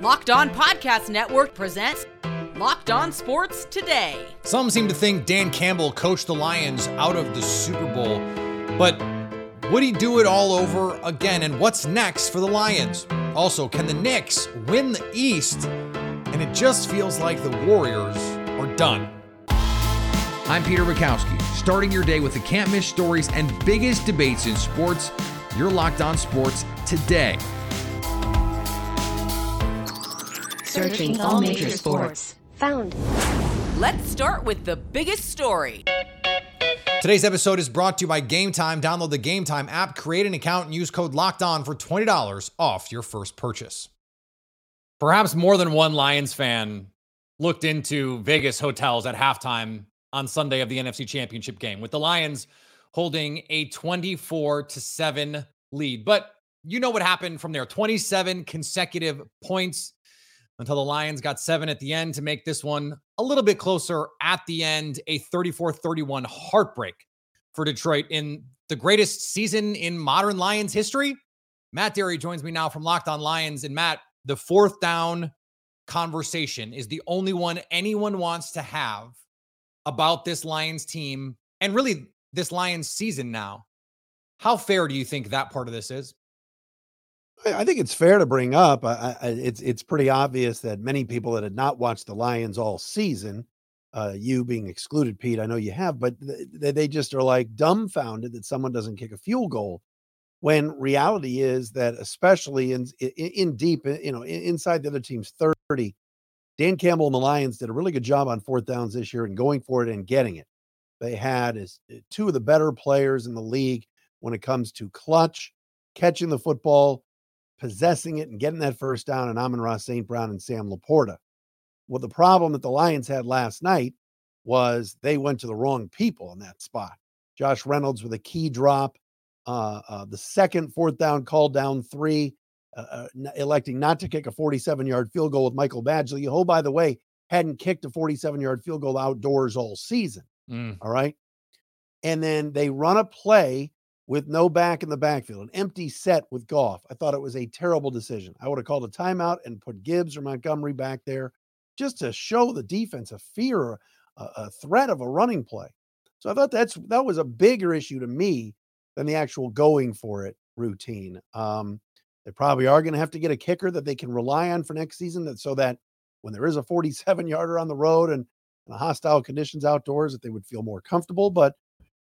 Locked On Podcast Network presents Locked On Sports Today. Some seem to think Dan Campbell coached the Lions out of the Super Bowl, but would he do it all over again? And what's next for the Lions? Also, can the Knicks win the East? And it just feels like the Warriors are done. I'm Peter Bukowski, starting your day with the can't miss stories and biggest debates in sports. You're locked on sports today. Searching all major sports. Found. Let's start with the biggest story. Today's episode is brought to you by Game Time. Download the Game Time app, create an account, and use code Locked On for twenty dollars off your first purchase. Perhaps more than one Lions fan looked into Vegas hotels at halftime on Sunday of the NFC Championship game, with the Lions holding a twenty-four to seven lead. But you know what happened from there: twenty-seven consecutive points until the Lions got seven at the end to make this one a little bit closer at the end. A 34 31 heartbreak for Detroit in the greatest season in modern Lions history. Matt Dery joins me now from Locked On Lions. And Matt, the fourth down conversation is the only one anyone wants to have about this Lions team and really this Lions season now. How fair do you think that part of this is? I think it's fair to bring up. I, I, it's it's pretty obvious that many people that had not watched the Lions all season, uh, you being excluded, Pete. I know you have, but they, they just are like dumbfounded that someone doesn't kick a field goal. When reality is that, especially in in, in deep, you know, inside the other team's thirty, Dan Campbell and the Lions did a really good job on fourth downs this year and going for it and getting it. They had is uh, two of the better players in the league when it comes to clutch, catching the football possessing it and getting that first down, and Amon-Ra St. Brown and Sam LaPorta. Well, the problem that the Lions had last night was they went to the wrong people in that spot. Josh Reynolds with a key drop, uh, uh, the second fourth down call down three, uh, uh electing not to kick a 47 yard field goal with Michael Badgley, who, by the way, hadn't kicked a 47 yard field goal outdoors all season. Mm. All right. And then they run a play with no back in the backfield, an empty set with Goff. I thought it was a terrible decision. I would have called a timeout and put Gibbs or Montgomery back there just to show the defense a fear, a, a threat of a running play. So I thought that's that was a bigger issue to me than the actual going for it routine. Um, they probably are going to have to get a kicker that they can rely on for next season, that so that when there is a 47 yarder on the road and, and hostile conditions outdoors, that they would feel more comfortable. But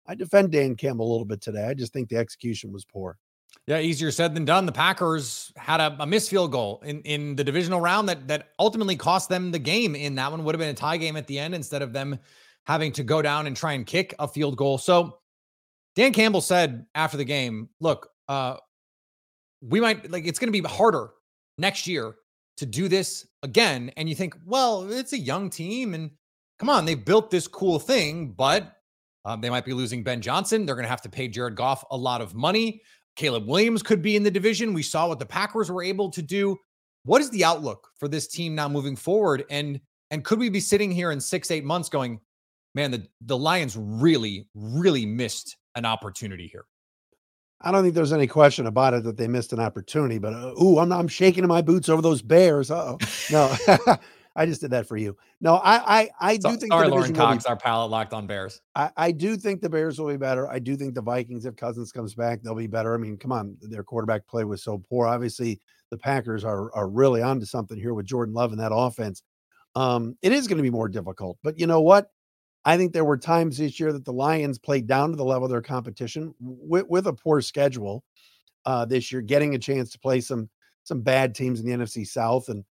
I defend Dan Campbell a little bit today. I just think the execution was poor. Yeah, easier said than done. The Packers had a, a missed field goal in, in the divisional round that that ultimately cost them the game. In that one would have been a tie game at the end instead of them having to go down and try and kick a field goal. So Dan Campbell said after the game, "Look, uh, we might like it's going to be harder next year to do this again." And you think, well, it's a young team, and come on, they've built this cool thing, but um, they might be losing Ben Johnson. They're going to have to pay Jared Goff a lot of money. Caleb Williams could be in the division. We saw what the Packers were able to do. What is the outlook for this team now moving forward? And and could we be sitting here in six, eight months going, man, the, the Lions really, really missed an opportunity here? I don't think there's any question about it that they missed an opportunity, but uh, ooh, I'm I'm shaking in my boots over those Bears. oh no, I just did that for you. No, I I, I do think sorry, Lauren Cox, be, our palate locked on Bears. I, I do think the Bears will be better. I do think the Vikings, if Cousins comes back, they'll be better. I mean, come on, their quarterback play was so poor. Obviously, the Packers are are really onto something here with Jordan Love and that offense. Um, it is going to be more difficult, but you know what? I think there were times this year that the Lions played down to the level of their competition with, with a poor schedule uh, this year, getting a chance to play some some bad teams in the NFC South and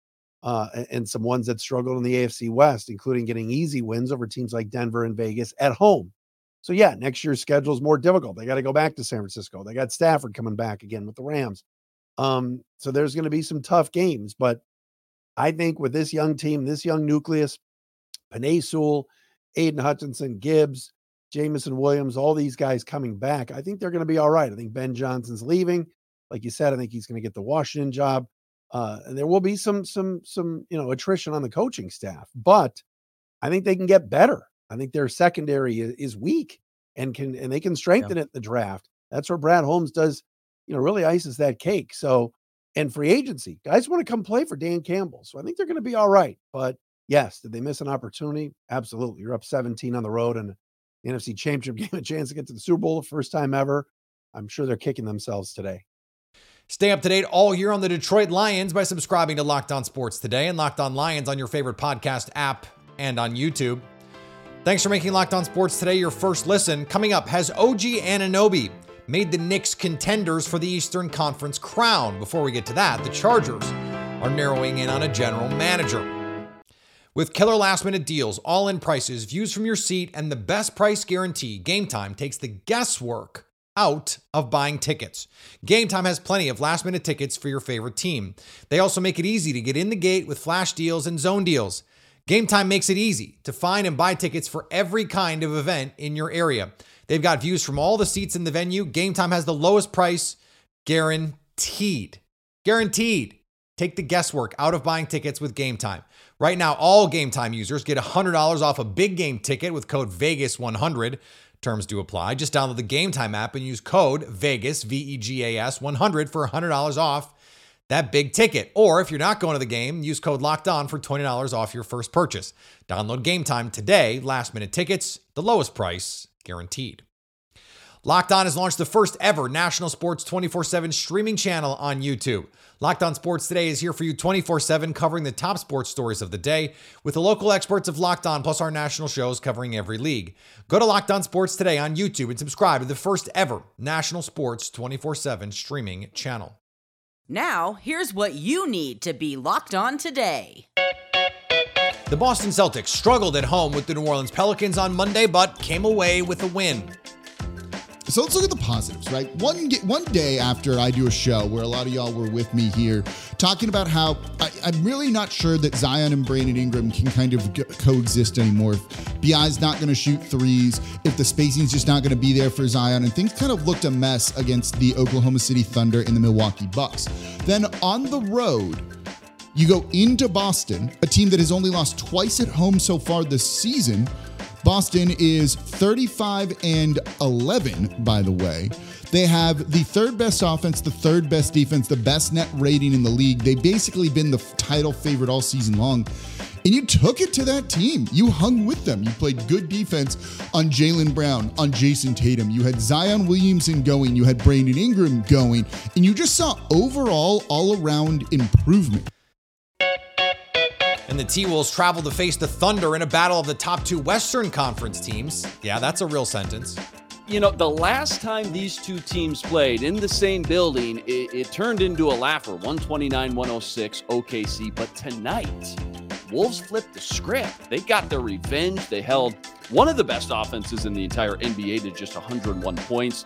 uh, and some ones that struggled in the AFC West, including getting easy wins over teams like Denver and Vegas at home. So yeah, next year's schedule is more difficult. They got to go back to San Francisco. They got Stafford coming back again with the Rams. Um, so there's going to be some tough games, but I think with this young team, this young nucleus, Penei Sewell, Aidan Hutchinson, Gibbs, Jameson Williams, all these guys coming back, I think they're going to be all right. I think Ben Johnson's leaving. Like you said, I think he's going to get the Washington job. Uh, and there will be some some some you know attrition on the coaching staff, but I think they can get better. I think their secondary is, is weak and can and they can strengthen yeah. it in the draft. That's where Brad Holmes does, you know, really ices that cake. So and free agency. Guys want to come play for Dan Campbell. So I think they're going to be all right. But yes, did they miss an opportunity? Absolutely. You're up 17 on the road and the NFC Championship game, a chance to get to the Super Bowl the first time ever. I'm sure they're kicking themselves today. Stay up to date all year on the Detroit Lions by subscribing to Locked On Sports today and Locked On Lions on your favorite podcast app and on YouTube. Thanks for making Locked On Sports today your first listen. Coming up, has OG Anunoby made the Knicks contenders for the Eastern Conference crown? Before we get to that, the Chargers are narrowing in on a general manager. With killer last minute deals, all in prices, views from your seat, and the best price guarantee, Game Time takes the guesswork out of buying tickets. Game Time has plenty of last minute tickets for your favorite team. They also make it easy to get in the gate with flash deals and zone deals. Game Time makes it easy to find and buy tickets for every kind of event in your area. They've got views from all the seats in the venue. Game Time has the lowest price guaranteed. Guaranteed. Take the guesswork out of buying tickets with Game Time. Right now, all Game Time users get $100 off a big game ticket with code VEGAS100. Terms do apply. Just download the Game Time app and use code VEGAS, V E G A S 100 for $100 off that big ticket. Or if you're not going to the game, use code Locked On for $20 off your first purchase. Download Game Time today. Last minute tickets, the lowest price guaranteed. Locked On has launched the first ever national sports 24 7 streaming channel on YouTube. Locked On Sports Today is here for you 24 7, covering the top sports stories of the day with the local experts of Locked On, plus our national shows covering every league. Go to Locked On Sports Today on YouTube and subscribe to the first ever national sports 24 7 streaming channel. Now, here's what you need to be locked on today. The Boston Celtics struggled at home with the New Orleans Pelicans on Monday, but came away with a win. So let's look at the positives, right? One one day after I do a show where a lot of y'all were with me here, talking about how I, am really not sure that Zion and Brandon Ingram can kind of coexist anymore. If Bi's not going to shoot threes, if the spacing's just not going to be there for Zion, and things kind of looked a mess against the Oklahoma City Thunder and the Milwaukee Bucks. Then on the road, you go into Boston, a team that has only lost twice at home so far this season Boston is 35 and 11, by the way. They have the third best offense, the third best defense, the best net rating in the league. They've basically been the title favorite all season long. And you took it to that team. You hung with them. You played good defense on Jaylen Brown, on Jayson Tatum. You had Zion Williamson going. You had Brandon Ingram going. And you just saw overall, all around improvement the T Wolves travel to face the Thunder in a battle of the top two Western Conference teams. Yeah, that's a real sentence. You know, the last time these two teams played in the same building, it, it turned into a laugher 129 106 OKC. But tonight, Wolves flipped the script. They got their revenge. They held one of the best offenses in the entire NBA to just 101 points.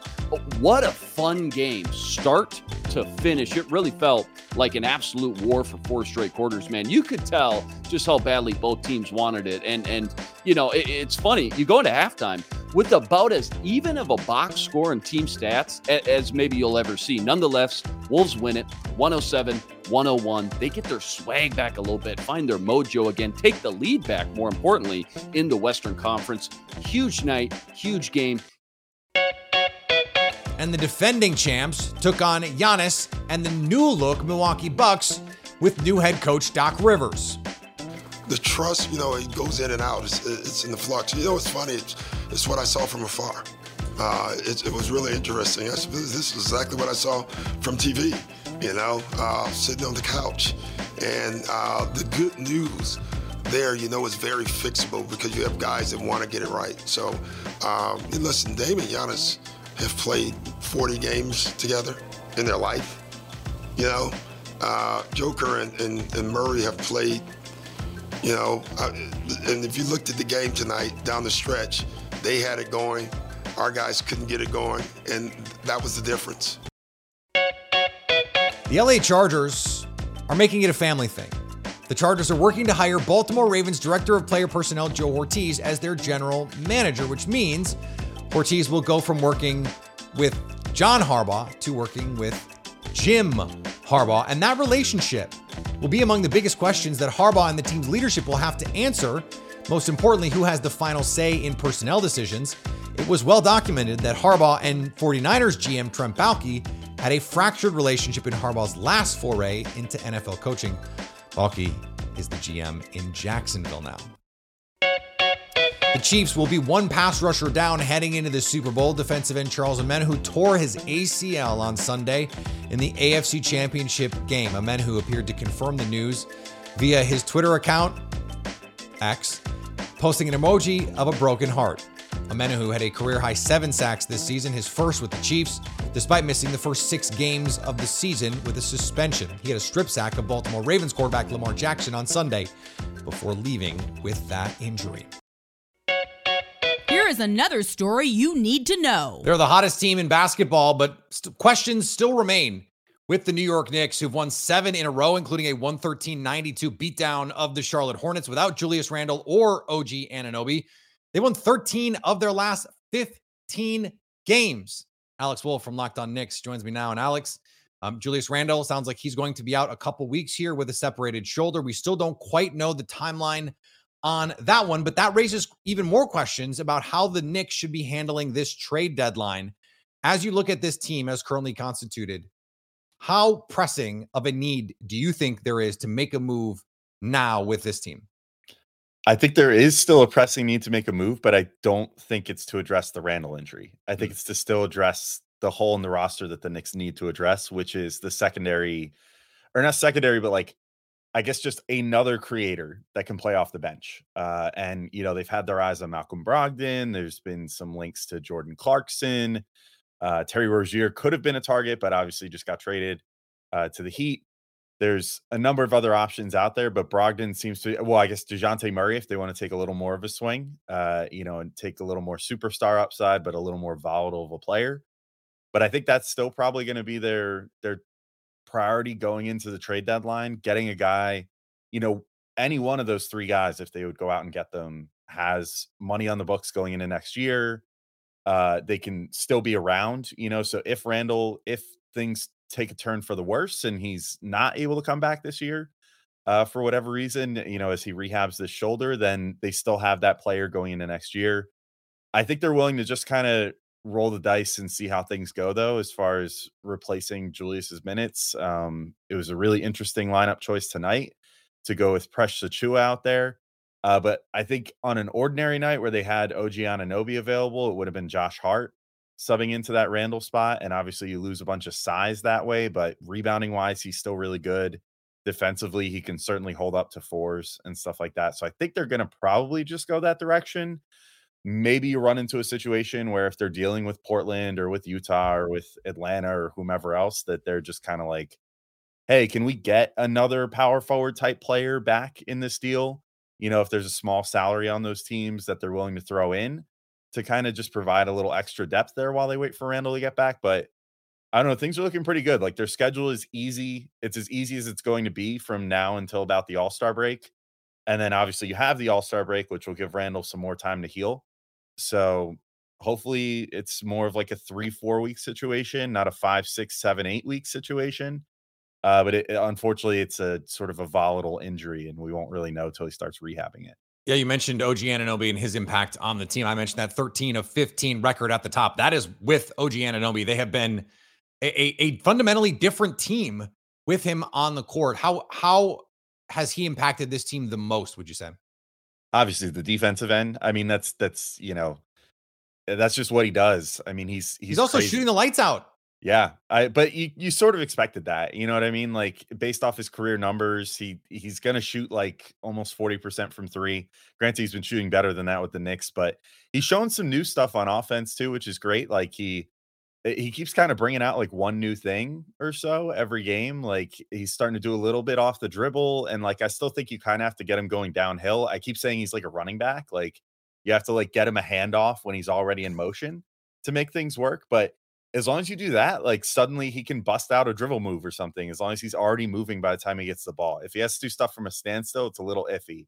What a fun game, start to finish. It really felt like an absolute war for four straight quarters, man. You could tell just how badly both teams wanted it. And and you know, it, it's funny. You go into halftime with about as even of a box score and team stats as maybe you'll ever see. Nonetheless, Wolves win it 107 101. They get their swag back a little bit, find their mojo again, take the lead back, more importantly, in the Western Conference. Huge night, huge game. And the defending champs took on Giannis and the new look Milwaukee Bucks with new head coach Doc Rivers the trust, you know, it goes in and out. It's, it's in the flux. You know, it's funny. It's, it's what I saw from afar. Uh, it, it, was really interesting. I, this is exactly what I saw from TV, you know, uh, sitting on the couch. And uh, the good news there, you know, is very fixable because you have guys that want to get it right. So, um, listen, Dame and Giannis have played 40 games together in their life. You know, uh, Joker and, and, and Murray have played you know, and if you looked at the game tonight down the stretch, they had it going. Our guys couldn't get it going, and that was the difference. The LA Chargers are making it a family thing. The Chargers are working to hire Baltimore Ravens director of player personnel Joe Hortiz as their general manager, which means Hortiz will go from working with John Harbaugh to working with Jim Harbaugh. And that relationship will be among the biggest questions that Harbaugh and the team's leadership will have to answer. Most importantly, who has the final say in personnel decisions? It was well documented that Harbaugh and 49ers GM Trent Baalke had a fractured relationship in Harbaugh's last foray into NFL coaching. Baalke is the GM in Jacksonville now. Chiefs will be one pass rusher down heading into the Super Bowl. Defensive end Charles Omenihu tore his ACL on Sunday in the AFC Championship game. Omenihu appeared to confirm the news via his Twitter account, X, posting an emoji of a broken heart. Omenihu had a career high seven sacks this season, his first with the Chiefs, despite missing the first six games of the season with a suspension. He had a strip sack of Baltimore Ravens quarterback Lamar Jackson on Sunday before leaving with that injury. Is another story you need to know. They're the hottest team in basketball, but st- questions still remain with the New York Knicks, who've won seven in a row, including a 113 92 beatdown of the Charlotte Hornets without Julius Randle or OG Anunoby. They won 13 of their last 15 games. Alex Wolf from Locked On Knicks joins me now. And Alex, um, Julius Randle sounds like he's going to be out a couple weeks here with a separated shoulder. We still don't quite know the timeline on that one, but that raises even more questions about how the Knicks should be handling this trade deadline. As you look at this team as currently constituted, how pressing of a need do you think there is to make a move now with this team? I think there is still a pressing need to make a move, but I don't think it's to address the Randle injury. I think mm. it's to still address the hole in the roster that the Knicks need to address, which is the secondary, or not secondary, but like I guess just another creator that can play off the bench. Uh, and you know they've had their eyes on Malcolm Brogdon. There's been some links to Jordan Clarkson. Uh, Terry Rozier could have been a target, but obviously just got traded uh, to the Heat. There's a number of other options out there, but Brogdon seems to. Well, I guess Dejounte Murray, if they want to take a little more of a swing, uh, you know, and take a little more superstar upside, but a little more volatile of a player. But I think that's still probably going to be their their priority going into the trade deadline, getting a guy, you know, any one of those three guys, if they would go out and get them, has money on the books going into next year. Uh, they can still be around, you know. So if Randle, if things take a turn for the worse and he's not able to come back this year, uh, for whatever reason, you know, as he rehabs this shoulder, then they still have that player going into next year. I think they're willing to just kind of roll the dice and see how things go though as far as replacing Julius's minutes. Um, it was a really interesting lineup choice tonight to go with Precious Achiuwa out there. Uh, but I think on an ordinary night where they had OG Anunoby available, it would have been Josh Hart subbing into that Randle spot. And obviously you lose a bunch of size that way, but rebounding wise, he's still really good. Defensively, he can certainly hold up to fours and stuff like that. So I think they're going to probably just go that direction maybe you run into a situation where if they're dealing with Portland or with Utah or with Atlanta or whomever else, that they're just kind of like, hey, can we get another power forward type player back in this deal? You know, if there's a small salary on those teams that they're willing to throw in to kind of just provide a little extra depth there while they wait for Randle to get back. But I don't know, things are looking pretty good. Like their schedule is easy. It's as easy as it's going to be from now until about the All Star break. And then obviously you have the All Star break, which will give Randle some more time to heal. So hopefully it's more of like a three, four week situation, not a five, six, seven, eight week situation. Uh, but it, unfortunately, it's a sort of a volatile injury, and we won't really know till he starts rehabbing it. Yeah, you mentioned OG Anunoby and his impact on the team. I mentioned that 13 of 15 record at the top. That is with OG Anunoby. They have been a, a, a fundamentally different team with him on the court. How how has he impacted this team the most? Would you say? Obviously the defensive end. I mean, that's that's you know, eh, that's just what he does. I mean, he's he's, he's also crazy. shooting the lights out. Yeah, I but you you sort of expected that. You know what I mean? Like based off his career numbers, he he's gonna shoot like almost 40% from three. Granted, he's been shooting better than that with the Knicks, but he's shown some new stuff on offense too, which is great. Like he he keeps kind of bringing out like one new thing or so every game. Like he's starting to do a little bit off the dribble, and like I still think you kind of have to get him going downhill. I keep saying he's like a running back. Like you have to like get him a handoff when he's already in motion to make things work. But as long as you do that, like suddenly he can bust out a dribble move or something. As long as he's already moving by the time he gets the ball. If he has to do stuff from a standstill, it's a little iffy.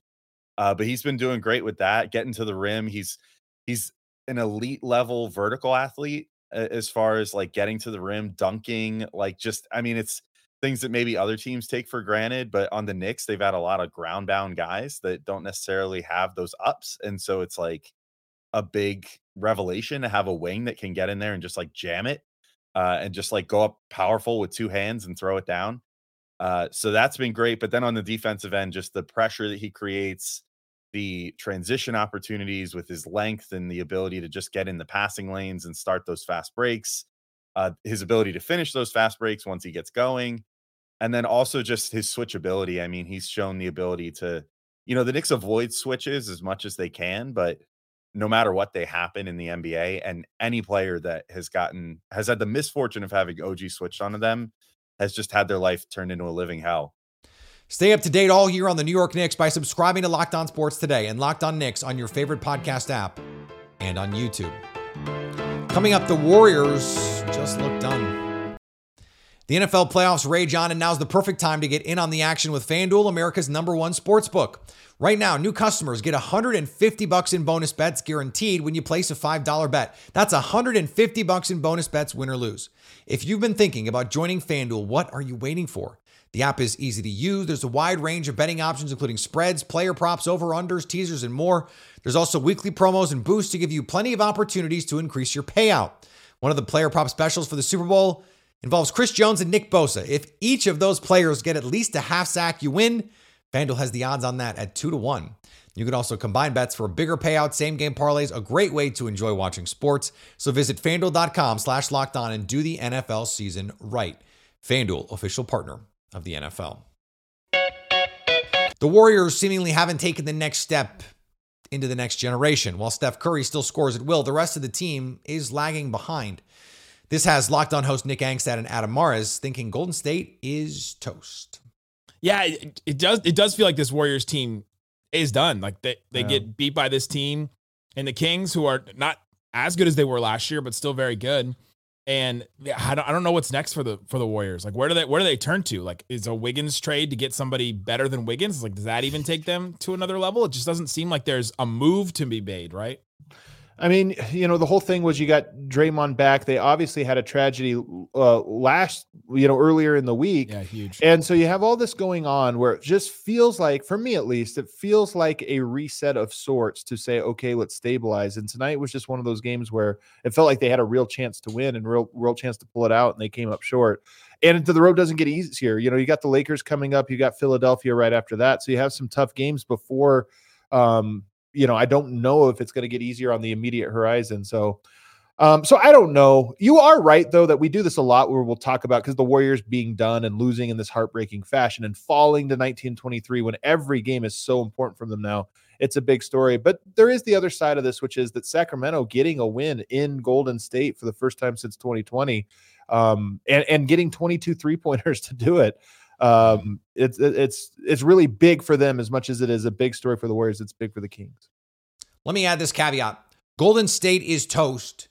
Uh, but he's been doing great with that, getting to the rim. He's he's an elite level vertical athlete as far as like getting to the rim, dunking, like just I mean, it's things that maybe other teams take for granted, but on the Knicks, they've had a lot of ground bound guys that don't necessarily have those ups. And so it's like a big revelation to have a wing that can get in there and just like jam it. uh, and just like go up powerful with two hands and throw it down. Uh, so that's been great. But then on the defensive end, just the pressure that he creates, the transition opportunities with his length and the ability to just get in the passing lanes and start those fast breaks, uh, his ability to finish those fast breaks once he gets going. And then also just his switchability. I mean, he's shown the ability to, you know, the Knicks avoid switches as much as they can, but no matter what they happen in the NBA, and any player that has gotten has had the misfortune of having OG switched onto them has just had their life turned into a living hell. Stay up to date all year on the New York Knicks by subscribing to Locked On Sports today and Locked On Knicks on your favorite podcast app and on YouTube. Coming up, the Warriors just look done. The NFL playoffs rage on, and now's the perfect time to get in on the action with FanDuel, America's number one sports book. Right now, new customers get 150 bucks in bonus bets guaranteed when you place a $5 bet. That's 150 bucks in bonus bets, win or lose. If you've been thinking about joining FanDuel, what are you waiting for? The app is easy to use. There's a wide range of betting options, including spreads, player props, over unders, teasers, and more. There's also weekly promos and boosts to give you plenty of opportunities to increase your payout. One of the player prop specials for the Super Bowl involves Chris Jones and Nick Bosa. If each of those players get at least a half sack, you win. FanDuel has the odds on that at 2 to 1. You can also combine bets for a bigger payout, same game parlays, a great way to enjoy watching sports. So visit fanduel.com slash locked on and do the NFL season right. FanDuel, official partner of the NFL. The Warriors seemingly haven't taken the next step into the next generation. While Steph Curry still scores at will, the rest of the team is lagging behind. This has locked on host Nick Angstad and Adam Mares thinking Golden State is toast. Yeah, it, it does. It does feel like this Warriors team is done. Like they they Yeah. get beat by this team and the Kings, who are not as good as they were last year, but still very good. And I don't, I don't know what's next for the for the Warriors. Like where do they where do they turn to? Like is a Wiggins trade to get somebody better than Wiggins? Like does that even take them to another level? It just doesn't seem like there's a move to be made, right? I mean, you know, the whole thing was you got Draymond back. They obviously had a tragedy uh, last, you know, earlier in the week. Yeah, huge. And so you have all this going on where it just feels like, for me at least, it feels like a reset of sorts to say, okay, let's stabilize. And tonight was just one of those games where it felt like they had a real chance to win and real real chance to pull it out, and they came up short. And the road doesn't get easier. You know, you got the Lakers coming up, you got Philadelphia right after that, so you have some tough games before. Um, you know, I don't know if it's going to get easier on the immediate horizon. So, um, so I don't know. You are right though that we do this a lot where we'll talk about because the Warriors being done and losing in this heartbreaking fashion and falling to 1923 when every game is so important from them now. It's a big story. But there is the other side of this, which is that Sacramento getting a win in Golden State for the first time since 2020, um, and, and getting 22 three pointers to do it. Um, it's it's it's really big for them as much as it is a big story for the Warriors. It's big for the Kings. Let me add this caveat Golden State is toast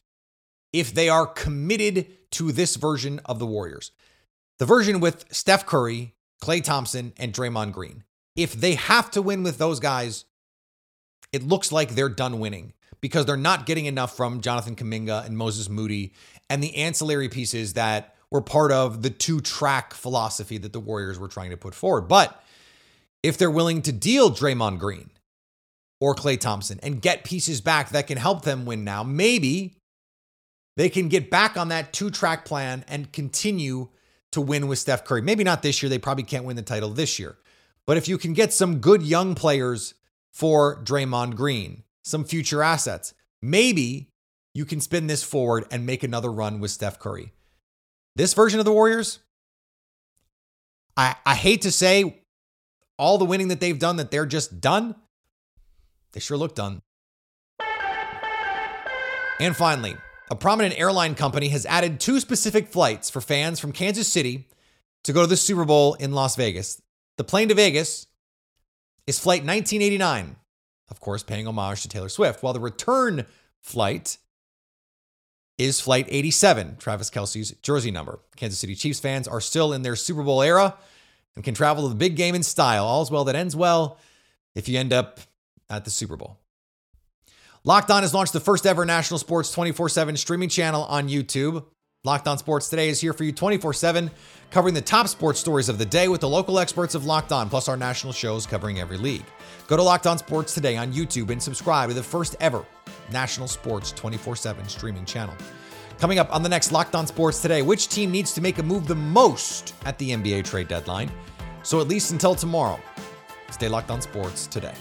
if they are committed to this version of the Warriors. The version with Steph Curry, Klay Thompson, and Draymond Green. If they have to win with those guys, it looks like they're done winning because they're not getting enough from Jonathan Kuminga and Moses Moody and the ancillary pieces that were part of the two track philosophy that the Warriors were trying to put forward. But if they're willing to deal Draymond Green or Klay Thompson and get pieces back that can help them win now, maybe they can get back on that two track plan and continue to win with Steph Curry. Maybe not this year. They probably can't win the title this year. But if you can get some good young players for Draymond Green, some future assets, maybe you can spin this forward and make another run with Steph Curry. This version of the Warriors, I, I hate to say all the winning that they've done that they're just done. They sure look done. And finally, a prominent airline company has added two specific flights for fans from Kansas City to go to the Super Bowl in Las Vegas. The plane to Vegas is flight 1989, of course, paying homage to Taylor Swift, while the return flight is flight 87, Travis Kelce's jersey number. Kansas City Chiefs fans are still in their Super Bowl era and can travel to the big game in style. All's well that ends well if you end up at the Super Bowl. Locked On has launched the first ever national sports 24 7 streaming channel on YouTube. Locked On Sports Today is here for you 24 7, covering the top sports stories of the day with the local experts of Locked On, plus our national shows covering every league. Go to Locked On Sports Today on YouTube and subscribe to the first ever national sports 24 7 streaming channel. Coming up on the next Locked On Sports today, which team needs to make a move the most at the NBA trade deadline? So at least until tomorrow, stay locked on sports today.